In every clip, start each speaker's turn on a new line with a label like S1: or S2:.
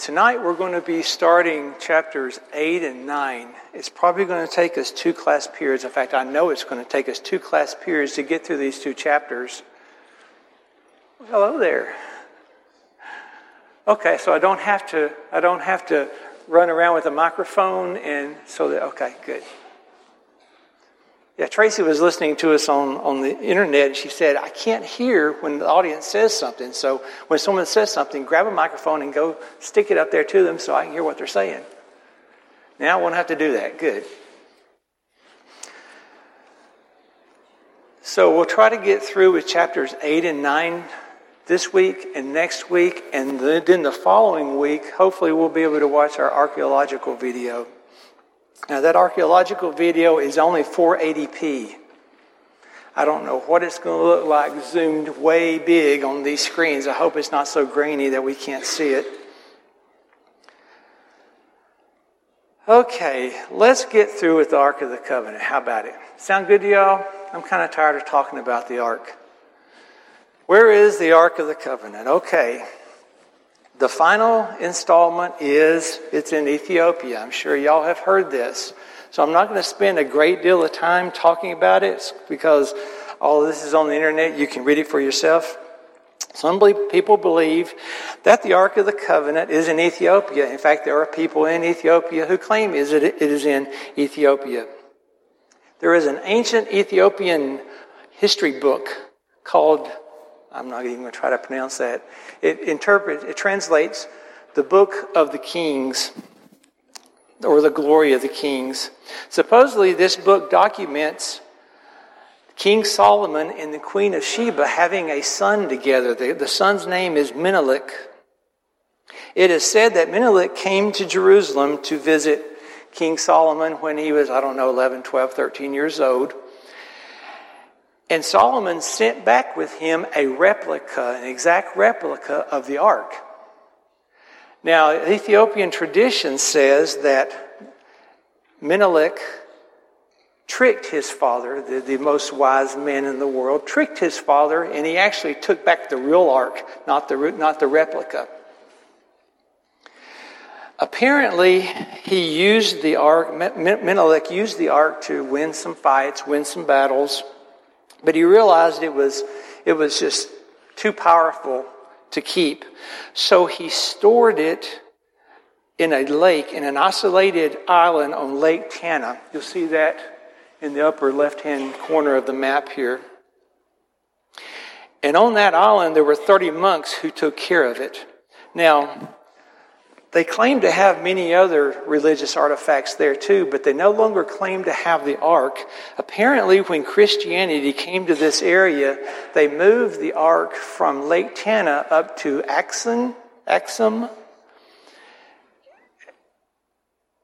S1: Tonight we're going to be starting chapters 8 and 9. It's probably going to take us two class periods. In fact, I know it's going to take us two class periods to get through these two chapters. Hello there. Okay, so I don't have to I don't have to run around with a microphone and so that okay, good. Yeah, Tracy was listening to us on, on the internet and she said, I can't hear when the audience says something. So when someone says something, grab a microphone and go stick it up there to them so I can hear what they're saying. Now I won't have to do that. Good. So we'll try to get through with chapters 8 and 9 this week and next week, and then the following week, hopefully, we'll be able to watch our archaeological video. Now, that archaeological video is only 480p. I don't know what it's going to look like zoomed way big on these screens. I hope it's not so grainy that we can't see it. Okay, let's get through with the Ark of the Covenant. How about it? Sound good to y'all? I'm kind of tired of talking about the Ark. Where is the Ark of the Covenant? Okay. The final installment is it's in Ethiopia. I'm sure y'all have heard this. So I'm not going to spend a great deal of time talking about it because all of this is on the internet. You can read it for yourself. Some people believe that the Ark of the Covenant is in Ethiopia. In fact, there are people in Ethiopia who claim it is in Ethiopia. There is an ancient Ethiopian history book called I'm not even going to try to pronounce that. It interprets, it translates the book of the kings or the glory of the kings. Supposedly, this book documents King Solomon and the Queen of Sheba having a son together. The, the son's name is Menelik. It is said that Menelik came to Jerusalem to visit King Solomon when he was, I don't know, 11, 12, 13 years old. And Solomon sent back with him a replica, an exact replica of the ark. Now, Ethiopian tradition says that Menelik tricked his father, the, the most wise man in the world, tricked his father, and he actually took back the real ark, not the, not the replica. Apparently, he used the ark, Menelik used the ark to win some fights, win some battles. But he realized it was, it was just too powerful to keep. So he stored it in a lake, in an isolated island on Lake Tana. You'll see that in the upper left hand corner of the map here. And on that island, there were 30 monks who took care of it. Now, they claim to have many other religious artifacts there too, but they no longer claim to have the ark. Apparently, when Christianity came to this area, they moved the ark from Lake Tana up to Axum, Axum,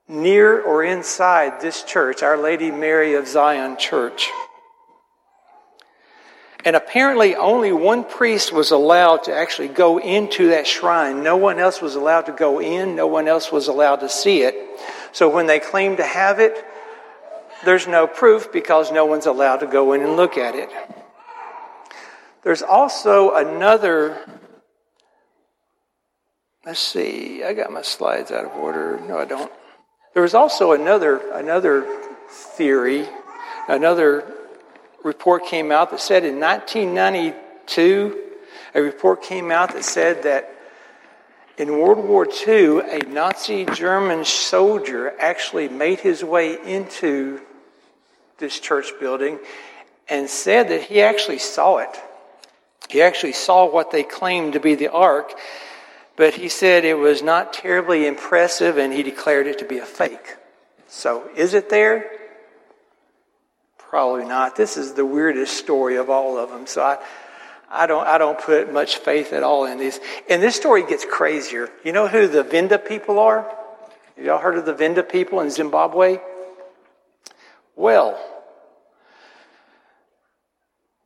S1: near or inside this church, Our Lady Mary of Zion Church. And apparently, only one priest was allowed to actually go into that shrine. No one else was allowed to go in, no one else was allowed to see it. So when they claim to have it, there's no proof because no one's allowed to go in and look at it. There's also another. Let's see, I got my slides out of order. No, I don't. There was also another, another theory, another report came out that said in 1992, a report came out that said that in World War II, a Nazi German soldier actually made his way into this church building and said that he actually saw it. He actually saw what they claimed to be the ark, but he said it was not terribly impressive and he declared it to be a fake. So, is it there? Probably not. This is the weirdest story of all of them. So I, I don't, I don't put much faith at all in this. And this story gets crazier. You know who the Venda people are? Have y'all heard of the Venda people in Zimbabwe? Well,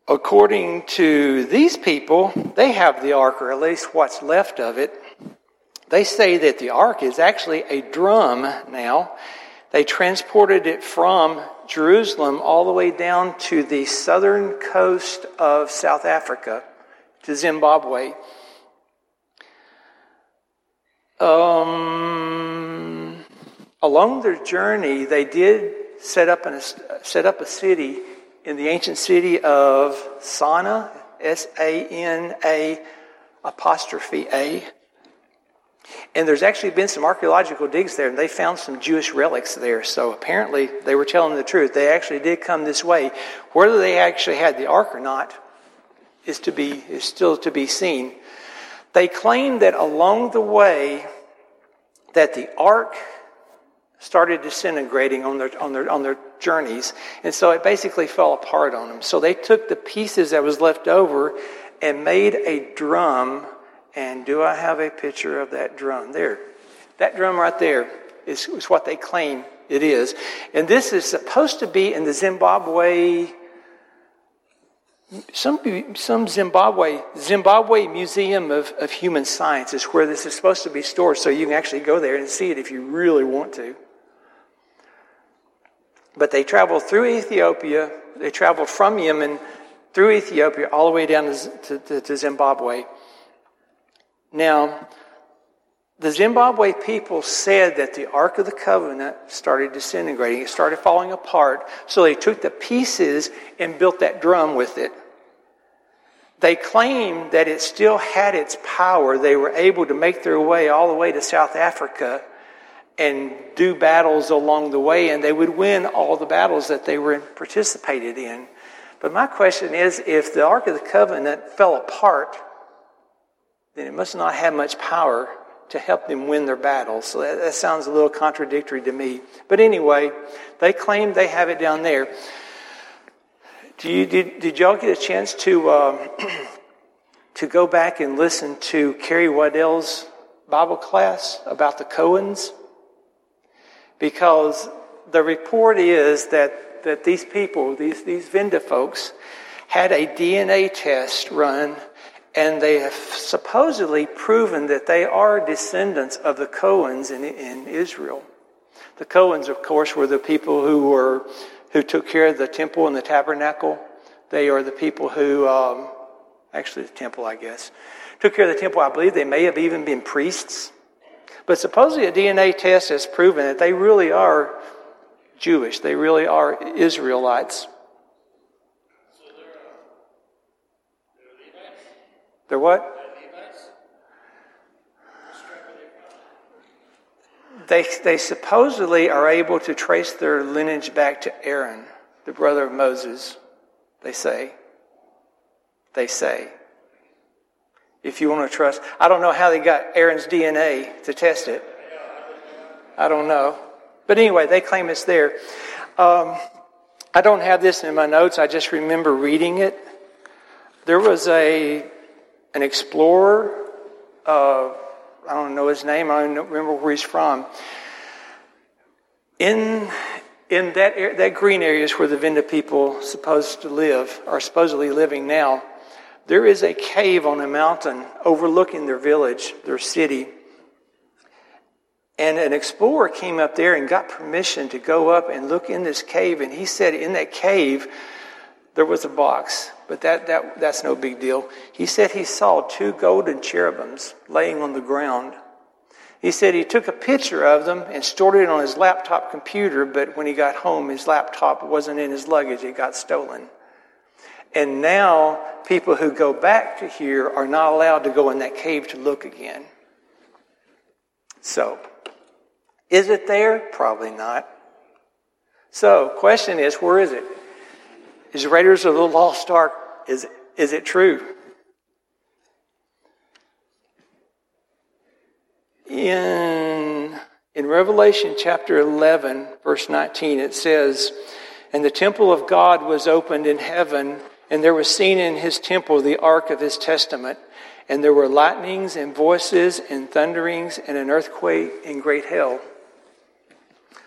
S1: according to these people, they have the ark, or at least what's left of it. They say that the ark is actually a drum now. They transported it from Jerusalem all the way down to the southern coast of South Africa, to Zimbabwe. Um, along their journey, they did set up, an, set up a city in the ancient city of Sana, S A N A apostrophe A. And there's actually been some archaeological digs there, and they found some Jewish relics there. So apparently they were telling the truth. They actually did come this way. Whether they actually had the ark or not is to be is still to be seen. They claim that along the way that the ark started disintegrating on their, on their, on their journeys. And so it basically fell apart on them. So they took the pieces that was left over and made a drum. And do I have a picture of that drum? There. That drum right there is, is what they claim it is. And this is supposed to be in the Zimbabwe some, some Zimbabwe, Zimbabwe Museum of, of Human Science is where this is supposed to be stored, so you can actually go there and see it if you really want to. But they traveled through Ethiopia, they traveled from Yemen through Ethiopia all the way down to, to, to Zimbabwe. Now, the Zimbabwe people said that the Ark of the Covenant started disintegrating. It started falling apart. So they took the pieces and built that drum with it. They claimed that it still had its power. They were able to make their way all the way to South Africa and do battles along the way, and they would win all the battles that they were participated in. But my question is if the Ark of the Covenant fell apart, then it must not have much power to help them win their battles. So that, that sounds a little contradictory to me. But anyway, they claim they have it down there. Do you, did, did y'all get a chance to, uh, to go back and listen to Carrie Waddell's Bible class about the Cohens? because the report is that, that these people, these, these Venda folks, had a DNA test run and they have supposedly proven that they are descendants of the Cohens in, in Israel. The Cohens, of course, were the people who were who took care of the temple and the tabernacle. They are the people who, um, actually, the temple, I guess, took care of the temple. I believe they may have even been priests. But supposedly a DNA test has proven that they really are Jewish. They really are Israelites. They're, what? They, they supposedly are able to trace their lineage back to Aaron, the brother of Moses, they say. They say if you want to trust. I don't know how they got Aaron's DNA to test it. I don't know. But anyway, they claim it's there. Um, I don't have this in my notes. I just remember reading it. There was a an explorer. Uh, I don't know his name. I don't remember where he's from. In in that that green area is where the Venda people supposed to live, are supposedly living now. There is a cave on a mountain overlooking their village, their city. And an explorer came up there and got permission to go up and look in this cave. And he said in that cave, there was a box, but that, that, that's no big deal. He said he saw two golden cherubims laying on the ground. He said he took a picture of them and stored it on his laptop computer, but when he got home, his laptop wasn't in his luggage, it got stolen. And now people who go back to here are not allowed to go in that cave to look again. So, is it there? Probably not. So, question is, where is it? Is Raiders of the Lost Ark, is, is it true? In, in Revelation chapter 11, verse 19, it says, And the temple of God was opened in heaven, And there was seen in his temple the ark of his testament. And there were lightnings and voices and thunderings and an earthquake and great hail.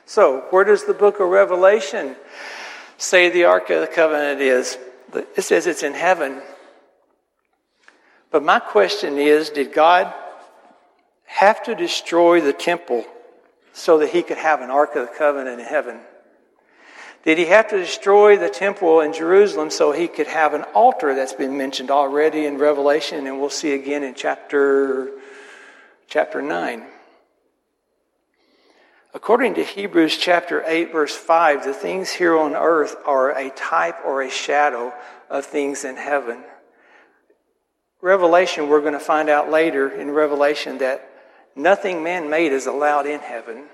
S1: So, where does the book of Revelation say the Ark of the Covenant is? It says it's in heaven. But my question is did God have to destroy the temple so that he could have an Ark of the Covenant in heaven? Did he have to destroy the temple in Jerusalem so he could have an altar that's been mentioned already in Revelation and we'll see again in chapter chapter 9? According to Hebrews chapter 8 verse 5, the things here on earth are a type or a shadow of things in heaven. Revelation, we're going to find out later in Revelation that nothing man made is allowed in heaven.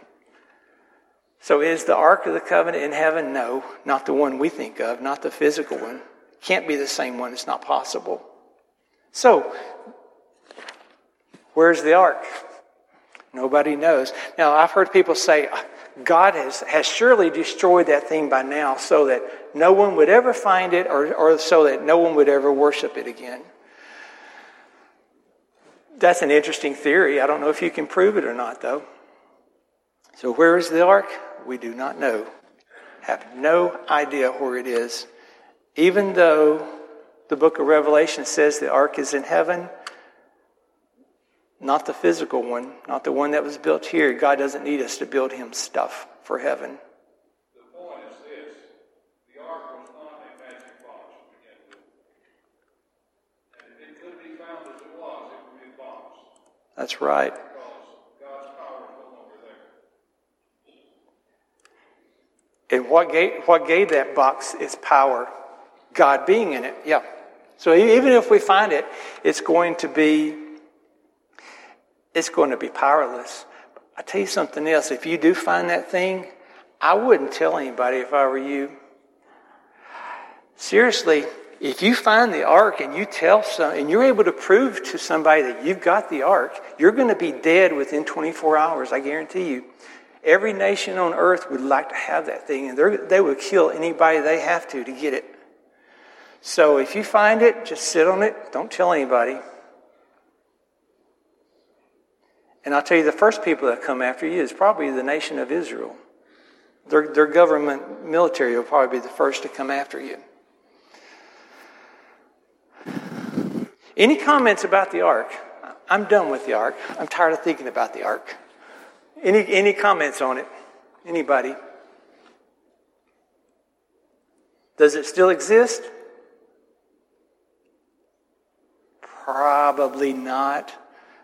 S1: So is the Ark of the Covenant in heaven? No, not the one we think of, not the physical one. Can't be the same one, it's not possible. So, where's the Ark? Nobody knows. Now, I've heard people say, God has, has surely destroyed that thing by now so that no one would ever find it or, or so that no one would ever worship it again. That's an interesting theory. I don't know if you can prove it or not, though. So, where is the ark? We do not know. Have no idea where it is. Even though the book of Revelation says the ark is in heaven, not the physical one, not the one that was built here. God doesn't need us to build him stuff for heaven.
S2: The point is this the ark was not a magic box. And it could be found as it was, box.
S1: That's right. And what gave, what gave that box its power? God being in it. Yeah. So even if we find it, it's going to be it's going to be powerless. I tell you something else. If you do find that thing, I wouldn't tell anybody if I were you. Seriously, if you find the ark and you tell some, and you're able to prove to somebody that you've got the ark, you're going to be dead within 24 hours. I guarantee you. Every nation on earth would like to have that thing, and they would kill anybody they have to to get it. So if you find it, just sit on it. Don't tell anybody. And I'll tell you, the first people that come after you is probably the nation of Israel. Their, their government military will probably be the first to come after you. Any comments about the ark? I'm done with the ark. I'm tired of thinking about the ark. Any, any comments on it? Anybody? Does it still exist? Probably not,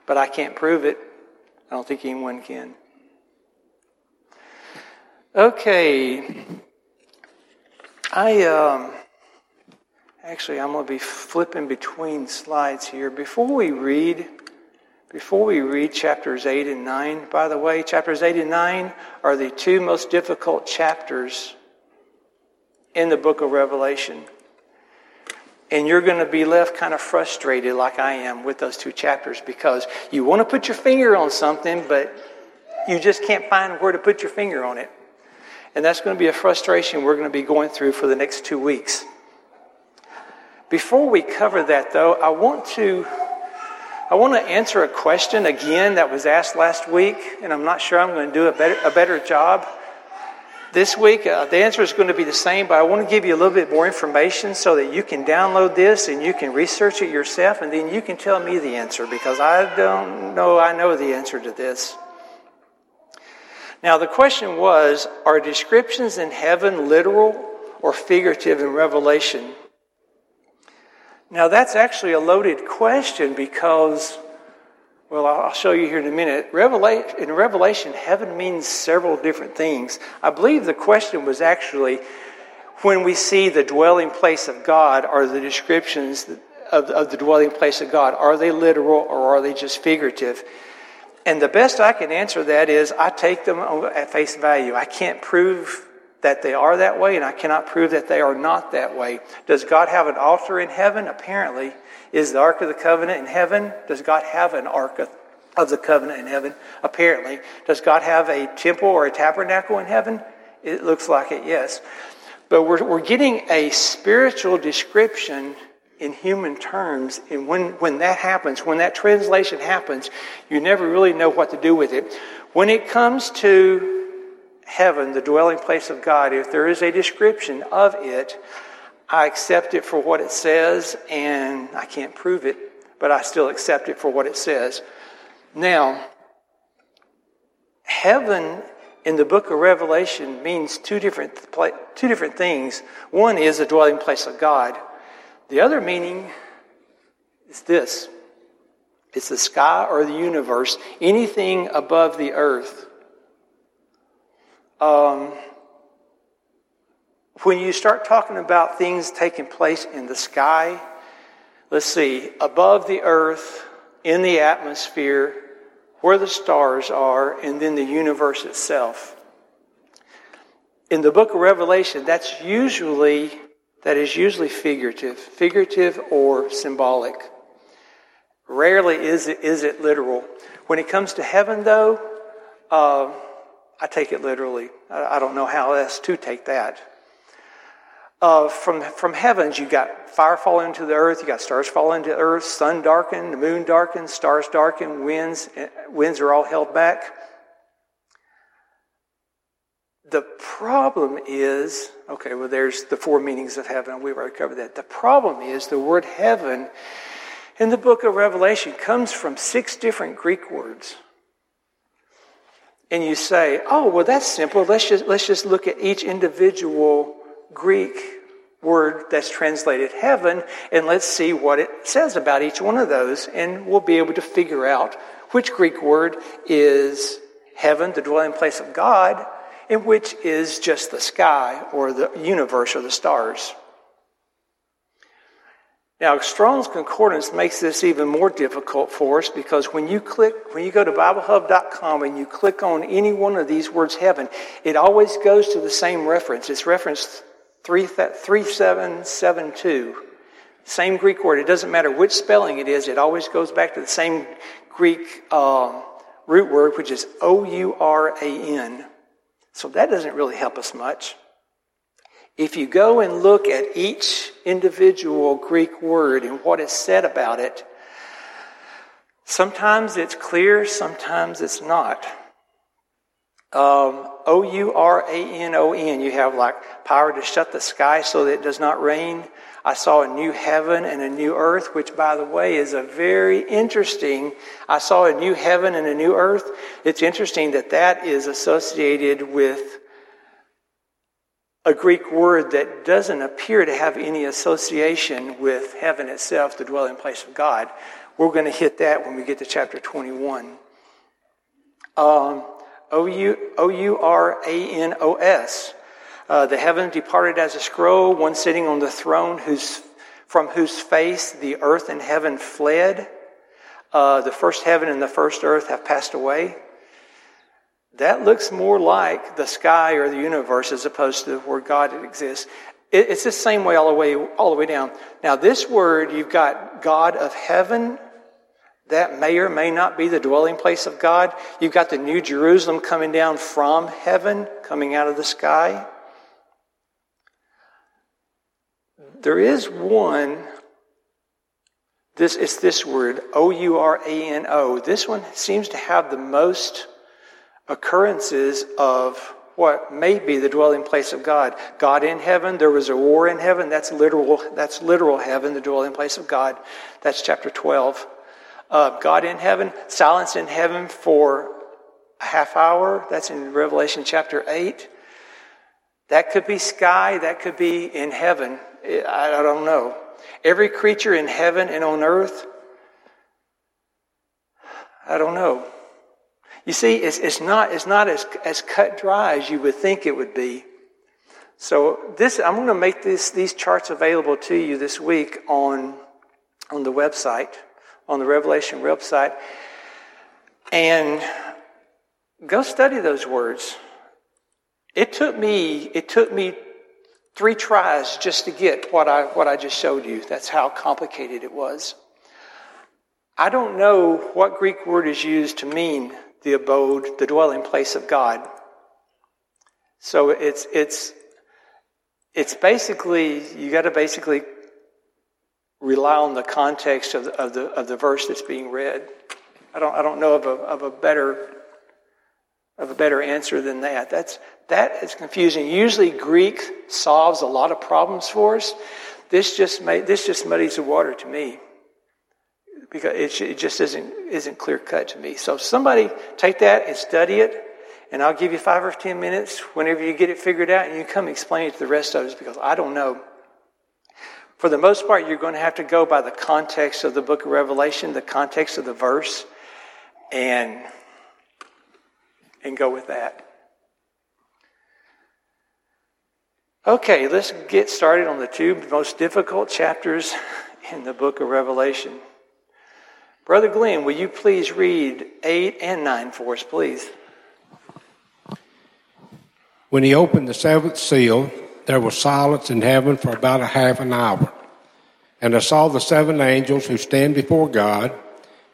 S1: but I can't prove it. I don't think anyone can. Okay. I um, actually I'm going to be flipping between slides here. Before we read, before we read chapters eight and nine, by the way, chapters eight and nine are the two most difficult chapters in the book of Revelation. And you're going to be left kind of frustrated, like I am, with those two chapters because you want to put your finger on something, but you just can't find where to put your finger on it. And that's going to be a frustration we're going to be going through for the next two weeks. Before we cover that, though, I want to. I want to answer a question again that was asked last week, and I'm not sure I'm going to do a better, a better job. This week, uh, the answer is going to be the same, but I want to give you a little bit more information so that you can download this and you can research it yourself, and then you can tell me the answer because I don't know I know the answer to this. Now, the question was Are descriptions in heaven literal or figurative in Revelation? Now, that's actually a loaded question because well, I'll show you here in a minute. in Revelation, heaven means several different things. I believe the question was actually when we see the dwelling place of God, are the descriptions of, of the dwelling place of God, are they literal or are they just figurative? And the best I can answer that is I take them at face value. I can't prove that they are that way, and I cannot prove that they are not that way. Does God have an altar in heaven? Apparently. Is the Ark of the Covenant in heaven? Does God have an Ark of, the Covenant in heaven? Apparently. Does God have a temple or a tabernacle in heaven? It looks like it, yes. But we're, we're getting a spiritual description in human terms. And when, when that happens, when that translation happens, you never really know what to do with it. When it comes to heaven, the dwelling place of God, if there is a description of it, I accept it for what it says, and I can't prove it, but I still accept it for what it says. Now, heaven in the book of Revelation means two different, two different things. One is the dwelling place of God. The other meaning is this it's the sky or the universe, anything above the earth. Um, when you start talking about things taking place in the sky, let's see, above the earth, in the atmosphere, where the stars are, and then the universe itself. In the book of Revelation, that's usually that is usually figurative, figurative or symbolic. Rarely is it, is it literal. When it comes to heaven, though, uh, I take it literally. I, I, don't know how else to take that. Uh, from, from heavens, you got fire falling into the earth, you got stars falling into the earth, sun darkened, the moon darkened, stars darkened, winds, eh, winds are all held back. The problem is, okay, well, there's the four meanings of heaven. We've already covered that. The problem is the word heaven in the book of Revelation comes from six different Greek words. And you say, oh, well, that's simple. Let's just, let's just look at each individual Greek word that's translated heaven and let's see what it says about each one of those. And we'll be able to figure out which Greek word is heaven, the dwelling place of God, and which is just the sky or the universe or the stars. Now, Strong's Concordance makes this even more difficult for us because when you click, when you go to BibleHub.com and you click on any one of these words heaven, it always goes to the same reference. It's reference 3772. Same Greek word. It doesn't matter which spelling it is, it always goes back to the same Greek uh, root word, which is O U R A N. So that doesn't really help us much. If you go and look at each individual Greek word and what is said about it, sometimes it's clear, sometimes it's not. Um, o U R A N O N, you have like power to shut the sky so that it does not rain. I saw a new heaven and a new earth, which, by the way, is a very interesting. I saw a new heaven and a new earth. It's interesting that that is associated with a Greek word that doesn't appear to have any association with heaven itself, the dwelling place of God. We're going to hit that when we get to chapter 21. Um, O U R A N O S. Uh, the heaven departed as a scroll, one sitting on the throne, whose, from whose face the earth and heaven fled. Uh, the first heaven and the first earth have passed away. That looks more like the sky or the universe as opposed to where God exists. It, it's the same way all the way all the way down. Now, this word you've got God of heaven that may or may not be the dwelling place of God. You've got the New Jerusalem coming down from heaven, coming out of the sky. There is one, this is this word, O U R A N O. This one seems to have the most occurrences of what may be the dwelling place of God. God in heaven, there was a war in heaven. That's literal, that's literal heaven, the dwelling place of God. That's chapter 12 uh, God in heaven, silence in heaven for a half hour. That's in Revelation chapter 8. That could be sky, that could be in heaven. I don't know. Every creature in heaven and on earth, I don't know. You see, it's, it's not, it's not as, as cut dry as you would think it would be. So this, I'm going to make this, these charts available to you this week on, on the website on the Revelation website and go study those words. It took me, it took me three tries just to get what I, what I just showed you. That's how complicated it was. I don't know what Greek word is used to mean the abode, the dwelling place of God. So it's, it's, it's basically, you got to basically rely on the context of the, of the, of the verse that's being read. I don't, I don't know of a, of a better of a better answer than that. That's, that is confusing. Usually Greek solves a lot of problems for us. This just, made, this just muddies the water to me because it, it just isn't, isn't clear cut to me. So somebody take that and study it and I'll give you five or ten minutes whenever you get it figured out and you come explain it to the rest of us because I don't know. For the most part, you're going to have to go by the context of the book of Revelation, the context of the verse, and and go with that. Okay, let's get started on the two most difficult chapters in the book of Revelation. Brother Glenn, will you please read 8 and 9 for us, please?
S3: When he opened the seventh seal, there was silence in heaven for about a half an hour. And I saw the seven angels who stand before God,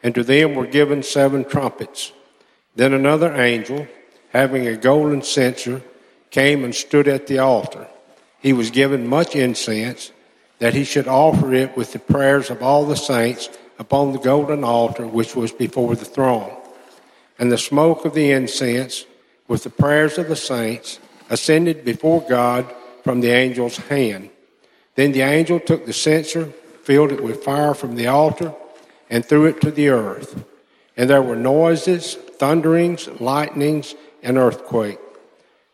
S3: and to them were given seven trumpets. Then another angel, having a golden censer, came and stood at the altar. He was given much incense, that he should offer it with the prayers of all the saints upon the golden altar which was before the throne. And the smoke of the incense, with the prayers of the saints, ascended before God from the angel's hand. Then the angel took the censer, filled it with fire from the altar, and threw it to the earth. And there were noises, thunderings, lightnings, and earthquake.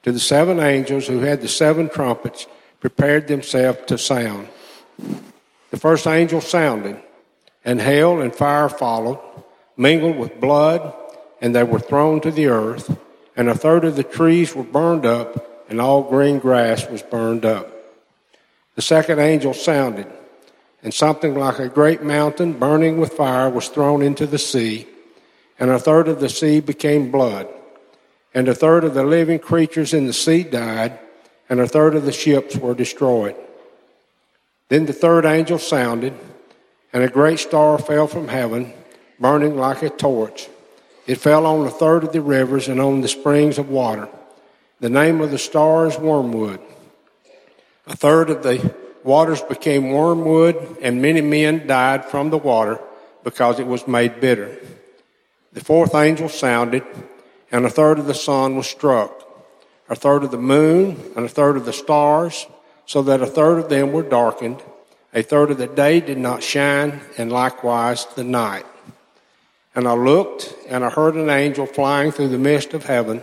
S3: To the seven angels who had the seven trumpets prepared themselves to sound. The first angel sounded, and hail and fire followed, mingled with blood, and they were thrown to the earth, and a third of the trees were burned up, and all green grass was burned up. The second angel sounded, and something like a great mountain burning with fire was thrown into the sea, and a third of the sea became blood and a third of the living creatures in the sea died, and a third of the ships were destroyed. Then the third angel sounded, and a great star fell from heaven, burning like a torch. It fell on a third of the rivers and on the springs of water. The name of the star is wormwood. A third of the waters became wormwood, and many men died from the water because it was made bitter. The fourth angel sounded and a third of the sun was struck, a third of the moon, and a third of the stars, so that a third of them were darkened. A third of the day did not shine, and likewise the night. And I looked, and I heard an angel flying through the midst of heaven,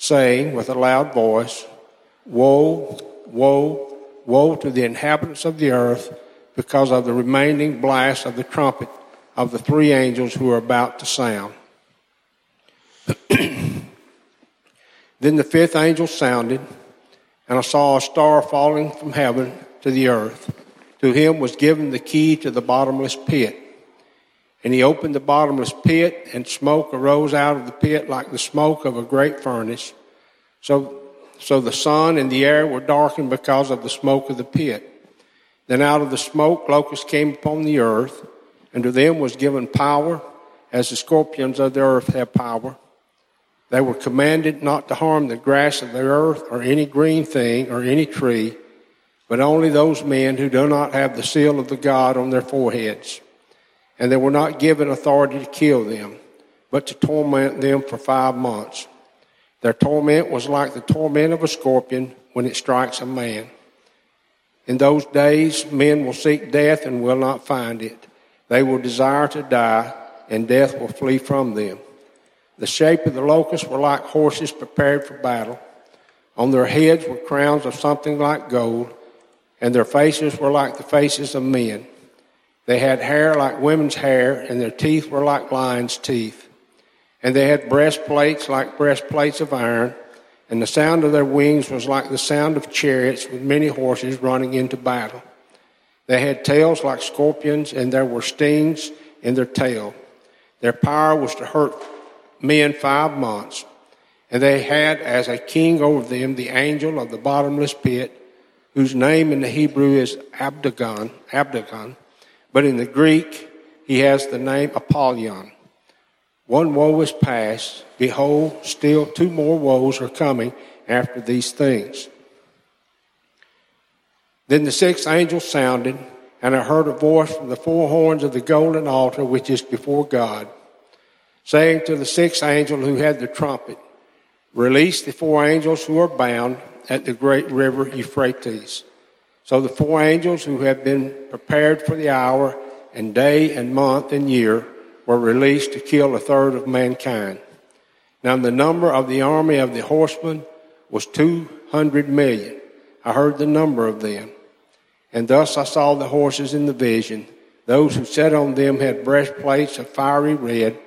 S3: saying with a loud voice, Woe, woe, woe to the inhabitants of the earth, because of the remaining blast of the trumpet of the three angels who are about to sound. then the fifth angel sounded, and I saw a star falling from heaven to the earth. To him was given the key to the bottomless pit. And he opened the bottomless pit, and smoke arose out of the pit like the smoke of a great furnace. So, so the sun and the air were darkened because of the smoke of the pit. Then out of the smoke locusts came upon the earth, and to them was given power, as the scorpions of the earth have power. They were commanded not to harm the grass of the earth or any green thing or any tree, but only those men who do not have the seal of the God on their foreheads. And they were not given authority to kill them, but to torment them for five months. Their torment was like the torment of a scorpion when it strikes a man. In those days, men will seek death and will not find it. They will desire to die, and death will flee from them. The shape of the locusts were like horses prepared for battle. On their heads were crowns of something like gold, and their faces were like the faces of men. They had hair like women's hair, and their teeth were like lions' teeth. And they had breastplates like breastplates of iron, and the sound of their wings was like the sound of chariots with many horses running into battle. They had tails like scorpions, and there were stings in their tail. Their power was to hurt men five months. And they had as a king over them the angel of the bottomless pit, whose name in the Hebrew is Abaddon, Abaddon, but in the Greek he has the name Apollyon. One woe is past. Behold, still two more woes are coming after these things. Then the sixth angel sounded, and I heard a voice from the four horns of the golden altar which is before God, saying to the sixth angel who had the trumpet, Release the four angels who are bound at the great river Euphrates. So the four angels who have been prepared for the hour and day and month and year were released to kill a third of mankind. Now the number of the army of the horsemen was two hundred million. I heard the number of them. And thus I saw the horses in the vision. Those who sat on them had breastplates of fiery red,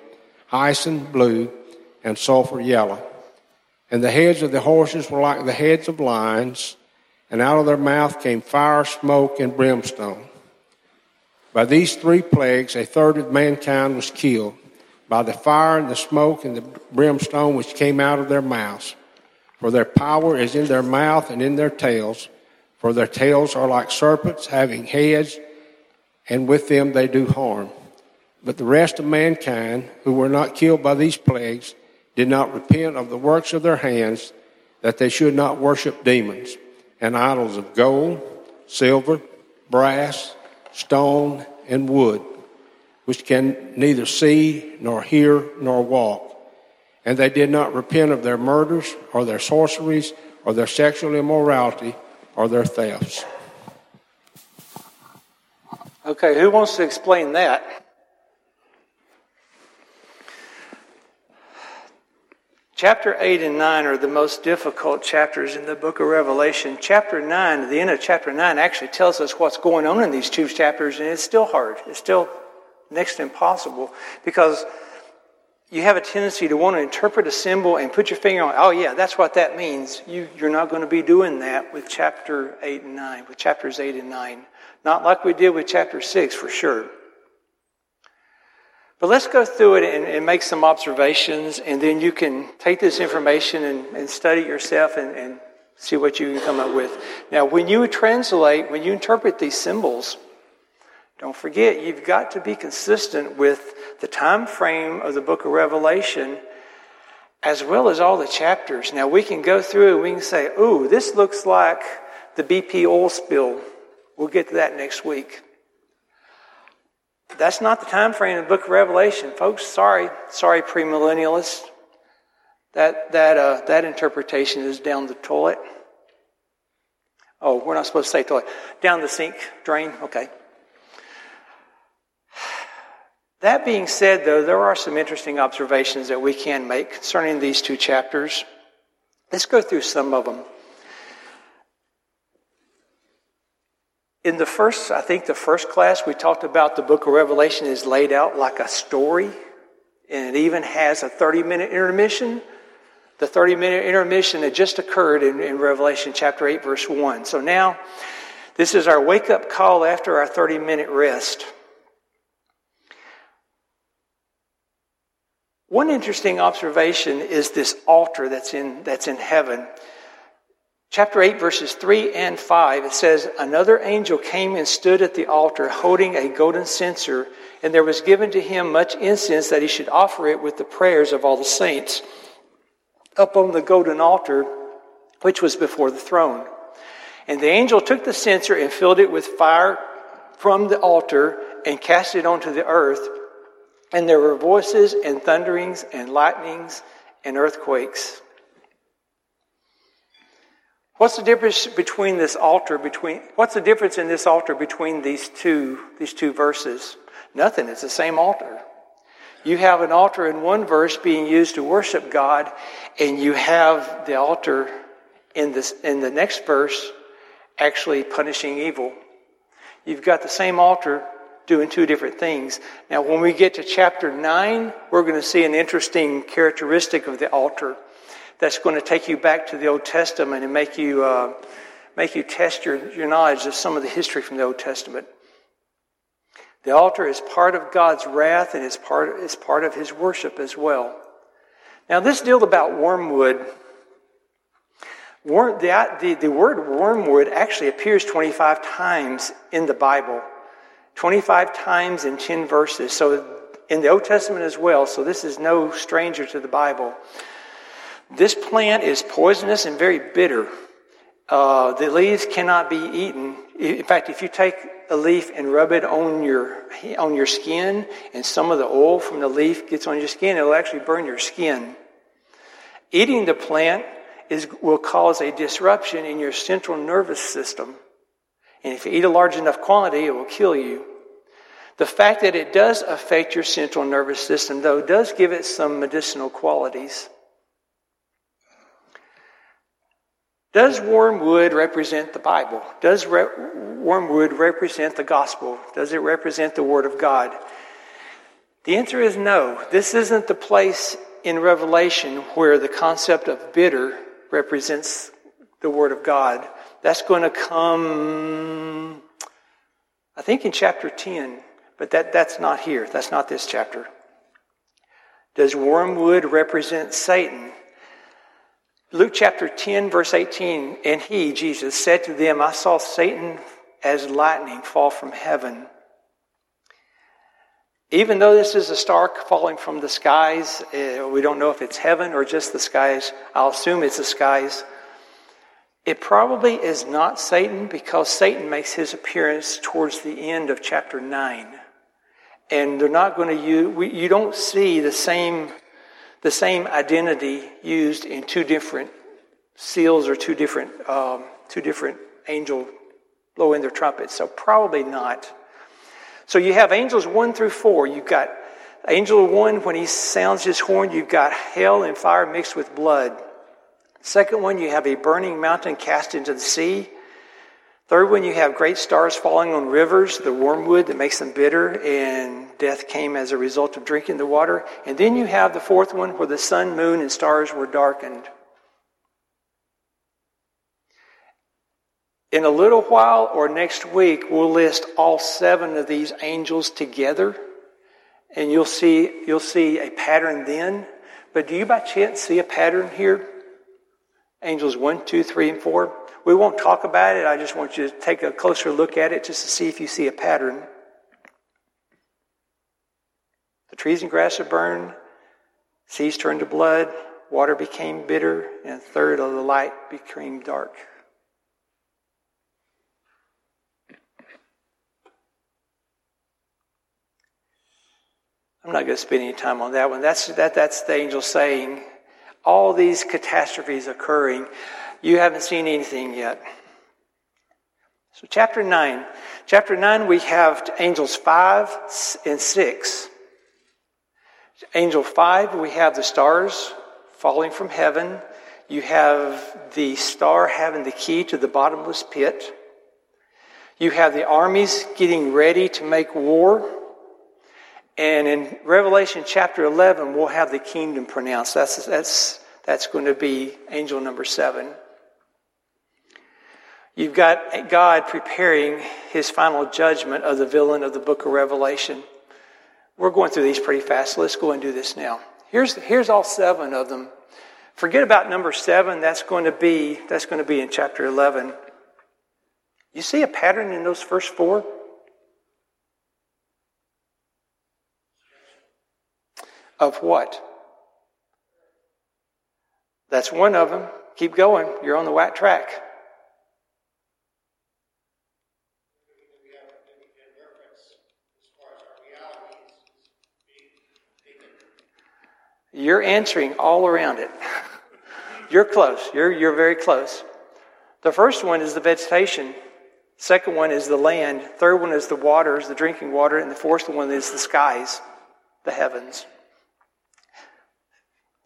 S3: hyacinth blue, and sulfur yellow. And the heads of the horses were like the heads of lions, and out of their mouth came fire, smoke, and brimstone. By these three plagues, a third of mankind was killed by the fire and the smoke and the brimstone which came out of their mouths. For their power is in their mouth and in their tails, for their tails are like serpents having heads, and with them they do harm. But the rest of mankind, who were not killed by these plagues, did not repent of the works of their hands, that they should not worship demons and idols of gold, silver, brass, stone, and wood, which can neither see, nor hear, nor walk. And they did not repent of their murders, or their sorceries, or their sexual immorality, or their thefts.
S1: Okay, who wants to explain that? Chapter 8 and 9 are the most difficult chapters in the book of Revelation. Chapter 9, the end of chapter 9, actually tells us what's going on in these two chapters, and it's still hard. It's still next to impossible because you have a tendency to want to interpret a symbol and put your finger on, oh, yeah, that's what that means. You, you're not going to be doing that with chapter 8 and 9, with chapters 8 and 9. Not like we did with chapter 6, for sure. But let's go through it and, and make some observations, and then you can take this information and, and study yourself and, and see what you can come up with. Now, when you translate, when you interpret these symbols, don't forget, you've got to be consistent with the time frame of the book of Revelation as well as all the chapters. Now, we can go through and we can say, ooh, this looks like the BP oil spill. We'll get to that next week. That's not the time frame of the book of Revelation. Folks, sorry. Sorry, premillennialists. That, that, uh, that interpretation is down the toilet. Oh, we're not supposed to say toilet. Down the sink drain. Okay. That being said, though, there are some interesting observations that we can make concerning these two chapters. Let's go through some of them. In the first, I think the first class, we talked about the book of Revelation is laid out like a story, and it even has a 30 minute intermission. The 30 minute intermission had just occurred in, in Revelation chapter 8, verse 1. So now, this is our wake up call after our 30 minute rest. One interesting observation is this altar that's in, that's in heaven. Chapter 8, verses 3 and 5, it says, Another angel came and stood at the altar holding a golden censer, and there was given to him much incense that he should offer it with the prayers of all the saints up on the golden altar which was before the throne. And the angel took the censer and filled it with fire from the altar and cast it onto the earth. And there were voices and thunderings and lightnings and earthquakes. What's the difference between this altar between what's the difference in this altar between these two these two verses? Nothing. It's the same altar. You have an altar in one verse being used to worship God, and you have the altar in this in the next verse actually punishing evil. You've got the same altar doing two different things. Now, when we get to chapter 9, we're going to see an interesting characteristic of the altar that's going to take you back to the Old Testament and make you, uh, make you test your, your knowledge of some of the history from the Old Testament. The altar is part of God's wrath and is part, it's part of His worship as well. Now, this deal about wormwood, worm, the, the, the word wormwood actually appears 25 times in the Bible. 25 times in 10 verses. So in the Old Testament as well, so this is no stranger to the Bible. This plant is poisonous and very bitter. Uh, the leaves cannot be eaten. In fact, if you take a leaf and rub it on your on your skin, and some of the oil from the leaf gets on your skin, it'll actually burn your skin. Eating the plant is, will cause a disruption in your central nervous system. And if you eat a large enough quantity, it will kill you. The fact that it does affect your central nervous system, though, does give it some medicinal qualities. Does wormwood represent the Bible? Does re- wormwood represent the gospel? Does it represent the Word of God? The answer is no. This isn't the place in Revelation where the concept of bitter represents the Word of God. That's going to come, I think, in chapter 10, but that, that's not here. That's not this chapter. Does wormwood represent Satan? Luke chapter 10, verse 18, and he, Jesus, said to them, I saw Satan as lightning fall from heaven. Even though this is a star falling from the skies, uh, we don't know if it's heaven or just the skies. I'll assume it's the skies. It probably is not Satan because Satan makes his appearance towards the end of chapter 9. And they're not going to use, you don't see the same the same identity used in two different seals or two different um, two different angel blowing their trumpets. So probably not. So you have angels one through four. You've got angel one when he sounds his horn. You've got hell and fire mixed with blood. Second one, you have a burning mountain cast into the sea. Third one, you have great stars falling on rivers, the wormwood that makes them bitter, and death came as a result of drinking the water. And then you have the fourth one where the sun, moon, and stars were darkened. In a little while or next week, we'll list all seven of these angels together, and you'll see, you'll see a pattern then. But do you by chance see a pattern here? Angels 1, 2, 3, and 4. We won't talk about it. I just want you to take a closer look at it just to see if you see a pattern. The trees and grass are burned, seas turned to blood, water became bitter, and a third of the light became dark. I'm not going to spend any time on that one. That's, that, that's the angel saying, all these catastrophes occurring. You haven't seen anything yet. So, chapter 9. Chapter 9, we have angels 5 and 6. Angel 5, we have the stars falling from heaven. You have the star having the key to the bottomless pit. You have the armies getting ready to make war. And in Revelation chapter 11, we'll have the kingdom pronounced. That's, that's, that's going to be angel number 7. You've got God preparing his final judgment of the villain of the book of Revelation. We're going through these pretty fast. Let's go and do this now. Here's, here's all seven of them. Forget about number seven. That's going to be, that's going to be in chapter 11. You see a pattern in those first four? Of what? That's one of them. Keep going. You're on the right track. You're answering all around it. you're close. You're, you're very close. The first one is the vegetation. Second one is the land. Third one is the waters, the drinking water. And the fourth one is the skies, the heavens.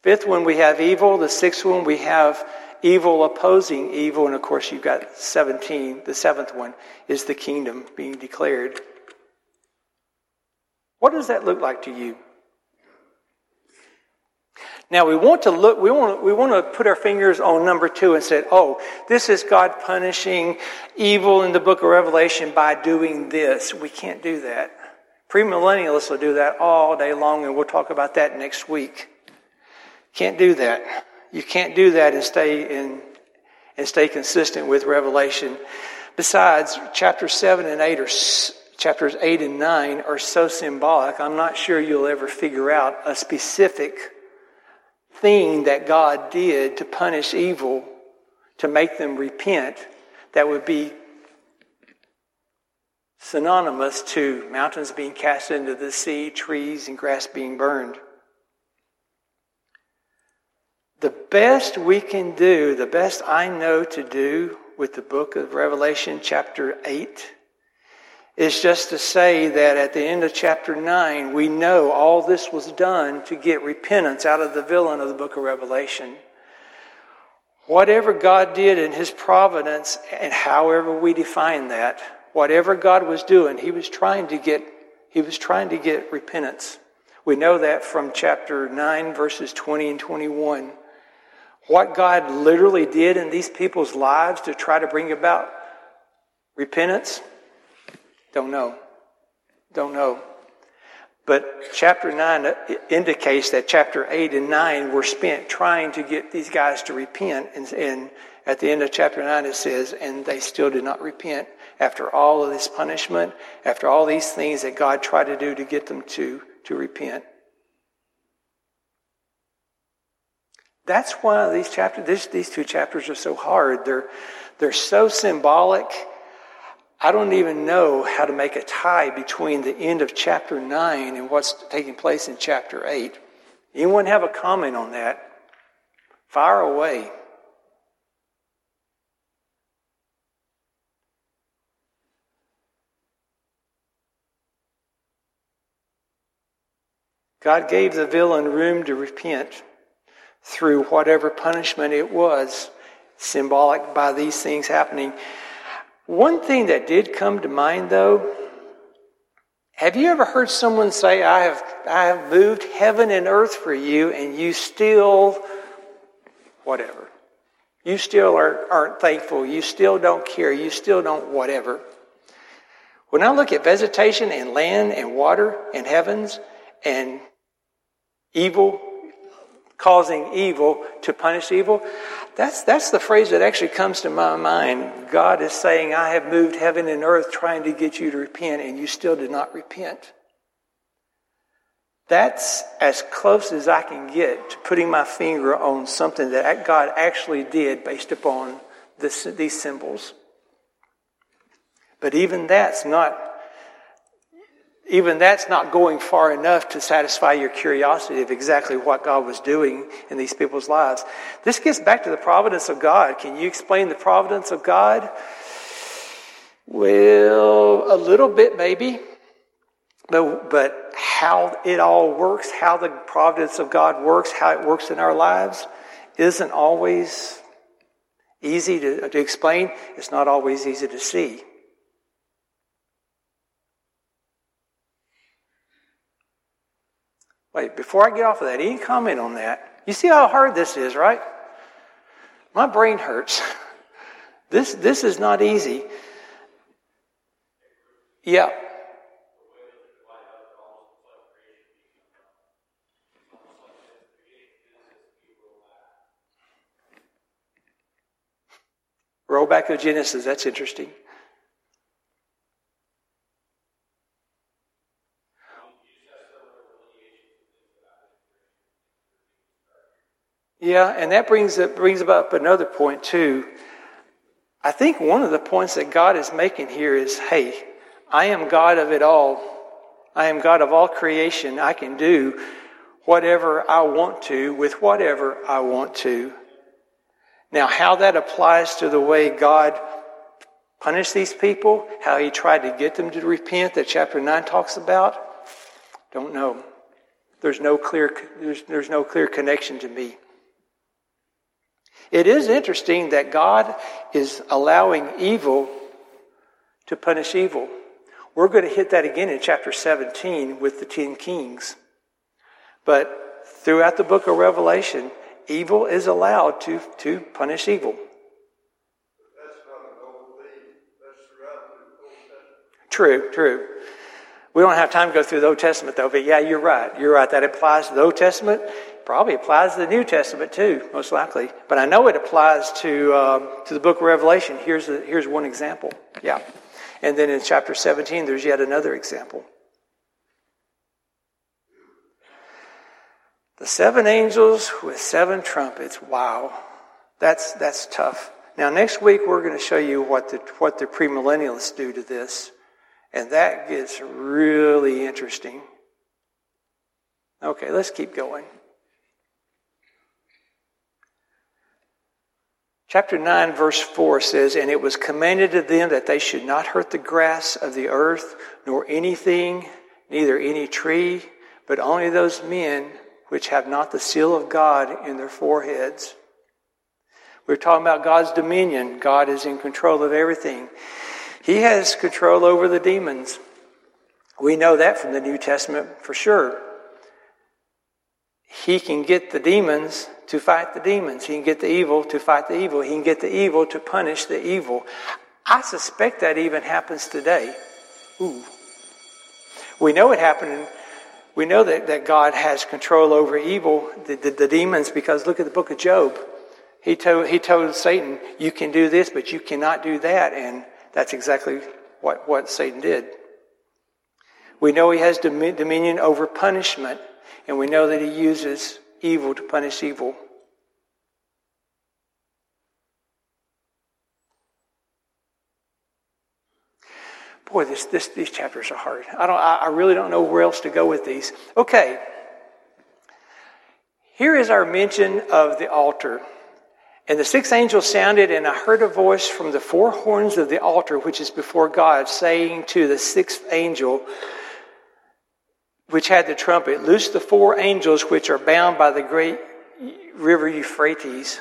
S1: Fifth one, we have evil. The sixth one, we have evil opposing evil. And of course, you've got 17. The seventh one is the kingdom being declared. What does that look like to you? Now we want to look, we want, we want to put our fingers on number two and say, oh, this is God punishing evil in the book of Revelation by doing this. We can't do that. Premillennialists will do that all day long, and we'll talk about that next week. Can't do that. You can't do that and stay in, and stay consistent with Revelation. Besides, chapters seven and eight are, chapters eight and nine are so symbolic, I'm not sure you'll ever figure out a specific thing that God did to punish evil to make them repent that would be synonymous to mountains being cast into the sea, trees and grass being burned. The best we can do, the best I know to do with the book of Revelation, chapter 8, is just to say that at the end of chapter 9, we know all this was done to get repentance out of the villain of the book of Revelation. Whatever God did in his providence, and however we define that, whatever God was doing, he was trying to get he was trying to get repentance. We know that from chapter 9 verses 20 and 21. What God literally did in these people's lives to try to bring about repentance, don't know. Don't know. But chapter 9 uh, indicates that chapter 8 and 9 were spent trying to get these guys to repent. And, and, at the end of chapter 9 it says, and they still did not repent after all of this punishment, after all these things that God tried to do to get them to, to repent. That's why these chapters, this, these two chapters are so hard. They're, they're so symbolic. I don't even know how to make a tie between the end of chapter 9 and what's taking place in chapter 8. Anyone have a comment on that? Fire away. God gave the villain room to repent through whatever punishment it was, symbolic by these things happening. One thing that did come to mind though, have you ever heard someone say, I have, I have moved heaven and earth for you, and you still, whatever. You still are, aren't thankful. You still don't care. You still don't whatever. When I look at vegetation and land and water and heavens and evil causing evil to punish evil. That's, that's the phrase that actually comes to my mind. God is saying, I have moved heaven and earth trying to get you to repent, and you still did not repent. That's as close as I can get to putting my finger on something that God actually did based upon this, these symbols. But even that's not even that's not going far enough to satisfy your curiosity of exactly what God was doing in these people's lives. This gets back to the providence of God. Can you explain the providence of God? Well, a little bit maybe. But, but how it all works, how the providence of God works, how it works in our lives, isn't always easy to, to explain. It's not always easy to see. Wait, before I get off of that, any comment on that? You see how hard this is, right? My brain hurts. This, this is not easy. Yeah. Roll back to Genesis. That's interesting. Yeah, and that brings it brings up another point too. I think one of the points that God is making here is, hey, I am God of it all. I am God of all creation. I can do whatever I want to with whatever I want to. Now, how that applies to the way God punished these people, how he tried to get them to repent that chapter 9 talks about, don't know. There's no clear, there's, there's no clear connection to me. It is interesting that God is allowing evil to punish evil. We're going to hit that again in chapter 17 with the ten kings. But throughout the book of Revelation, evil is allowed to, to punish evil. True, true. We don't have time to go through the Old Testament though, but yeah, you're right. You're right. That applies to the Old Testament probably applies to the New Testament too, most likely. But I know it applies to um, to the Book of Revelation. Here's a, here's one example. Yeah, and then in chapter 17, there's yet another example. The seven angels with seven trumpets. Wow, that's that's tough. Now, next week, we're going to show you what the, what the premillennialists do to this. And that gets really interesting. Okay, let's keep going. Chapter 9, verse 4 says, And it was commanded to them that they should not hurt the grass of the earth, nor anything, neither any tree, but only those men which have not the seal of God in their foreheads. We're talking about God's dominion. God is in control of everything. He has control over the demons. We know that from the New Testament for sure. He can get the demons to fight the demons. He can get the evil to fight the evil. He can get the evil to punish the evil. I suspect that even happens today. Ooh. We know it happened. We know that, that God has control over evil, the, the, the demons, because look at the book of Job. He told, he told Satan, You can do this, but you cannot do that. And that's exactly what, what Satan did. We know he has dominion over punishment, and we know that he uses evil to punish evil. Boy, this, this, these chapters are hard. I, don't, I really don't know where else to go with these. Okay. Here is our mention of the altar. And the sixth angel sounded, and I heard a voice from the four horns of the altar, which is before God, saying to the sixth angel, which had the trumpet, Loose the four angels which are bound by the great river Euphrates.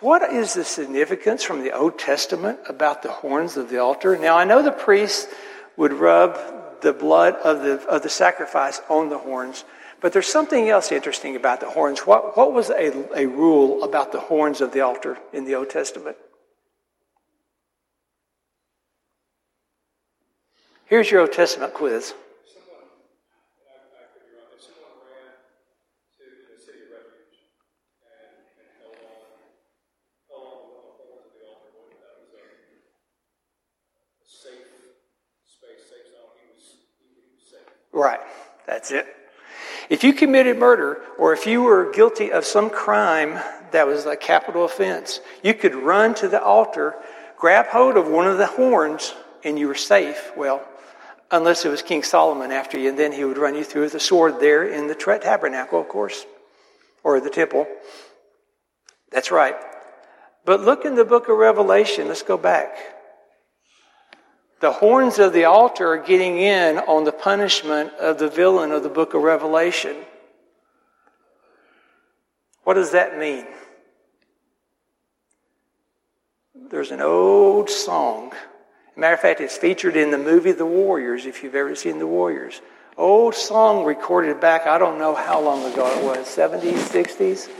S1: What is the significance from the Old Testament about the horns of the altar? Now, I know the priests would rub the blood of the, of the sacrifice on the horns, but there's something else interesting about the horns. What, what was a, a rule about the horns of the altar in the Old Testament? Here's your Old Testament quiz. Right. That's it. If you committed murder or if you were guilty of some crime that was a capital offense, you could run to the altar, grab hold of one of the horns, and you were safe. Well, unless it was King Solomon after you, and then he would run you through with a sword there in the tabernacle, of course, or the temple. That's right. But look in the book of Revelation. Let's go back. The horns of the altar are getting in on the punishment of the villain of the book of Revelation. What does that mean? There's an old song. matter of fact, it's featured in the movie The Warriors, if you've ever seen The Warriors. Old song recorded back, I don't know how long ago it was, 70s, 60s.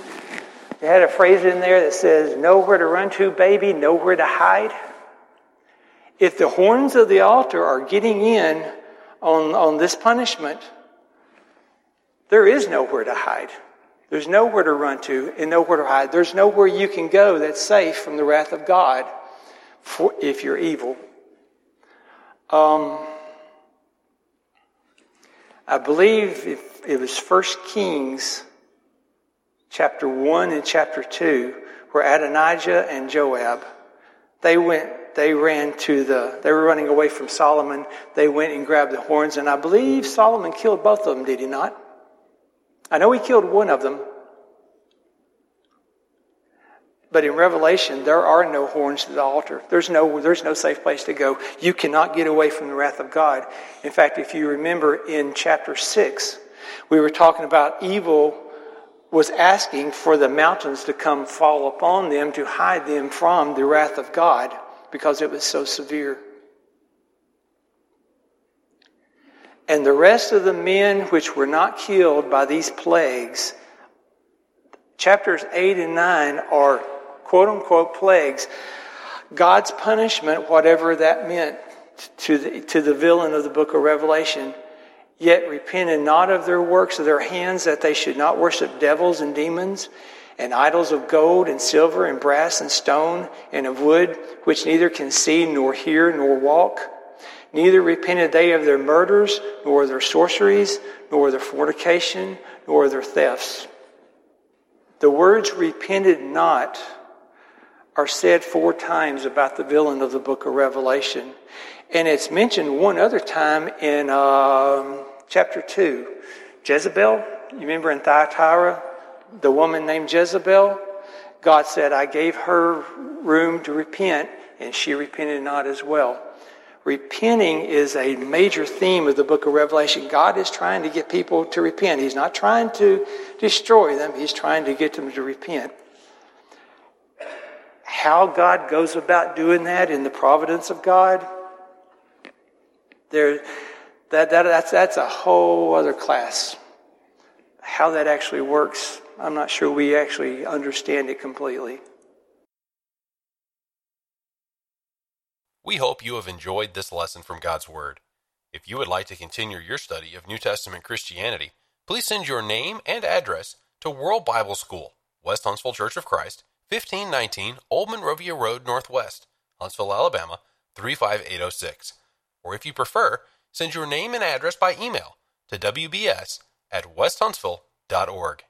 S1: They had a phrase in there that says, Nowhere to run to, baby, nowhere to hide. If the horns of the altar are getting in on, on this punishment, there is nowhere to hide. There's nowhere to run to and nowhere to hide. There's nowhere you can go that's safe from the wrath of God for, if you're evil. Um, I believe if it was First Kings chapter 1 and chapter 2 where Adonijah and Joab, they went they ran to the, they were running away from Solomon. They went and grabbed the horns, and I believe Solomon killed both of them, did he not? I know he killed one of them. But in Revelation, there are no horns to the altar. There's no, there's no safe place to go. You cannot get away from the wrath of God. In fact, if you remember in chapter 6, we were talking about evil was asking for the mountains to come fall upon them to hide them from the wrath of God because it was so severe. And the rest of the men which were not killed by these plagues, chapters 8 and 9 are quote unquote plagues. God's punishment, whatever that meant to the, to the villain of the book of Revelation, yet repented not of their works of their hands that they should not worship devils and demons and idols of gold and silver and brass and stone and of wood, which neither can see nor hear nor walk. Neither repented they of their murders, nor their sorceries, nor their fornication, nor their thefts. The words repented not are said four times about the villain of the book of Revelation. And it's mentioned one other time in um, chapter 2. Jezebel, you remember in Thyatira, the woman named Jezebel? God said, I gave her room to repent, and she repented not as well. Repenting is a major theme of the book of Revelation. God is trying to get people to repent. He's not trying to destroy them, He's trying to get them to repent. How God goes about doing that in the providence of God, there, that, that, that's, that's a whole other class. How that actually works, I'm not sure we actually understand it completely.
S4: We hope you have enjoyed this lesson from God's Word. If you would like to continue your study of New Testament Christianity, please send your name and address to World Bible School, West Huntsville Church of Christ, 1519 Old Monrovia Road Northwest, Huntsville, Alabama 35806. Or if you prefer, send your name and address by email to wbs at westhuntsville.org.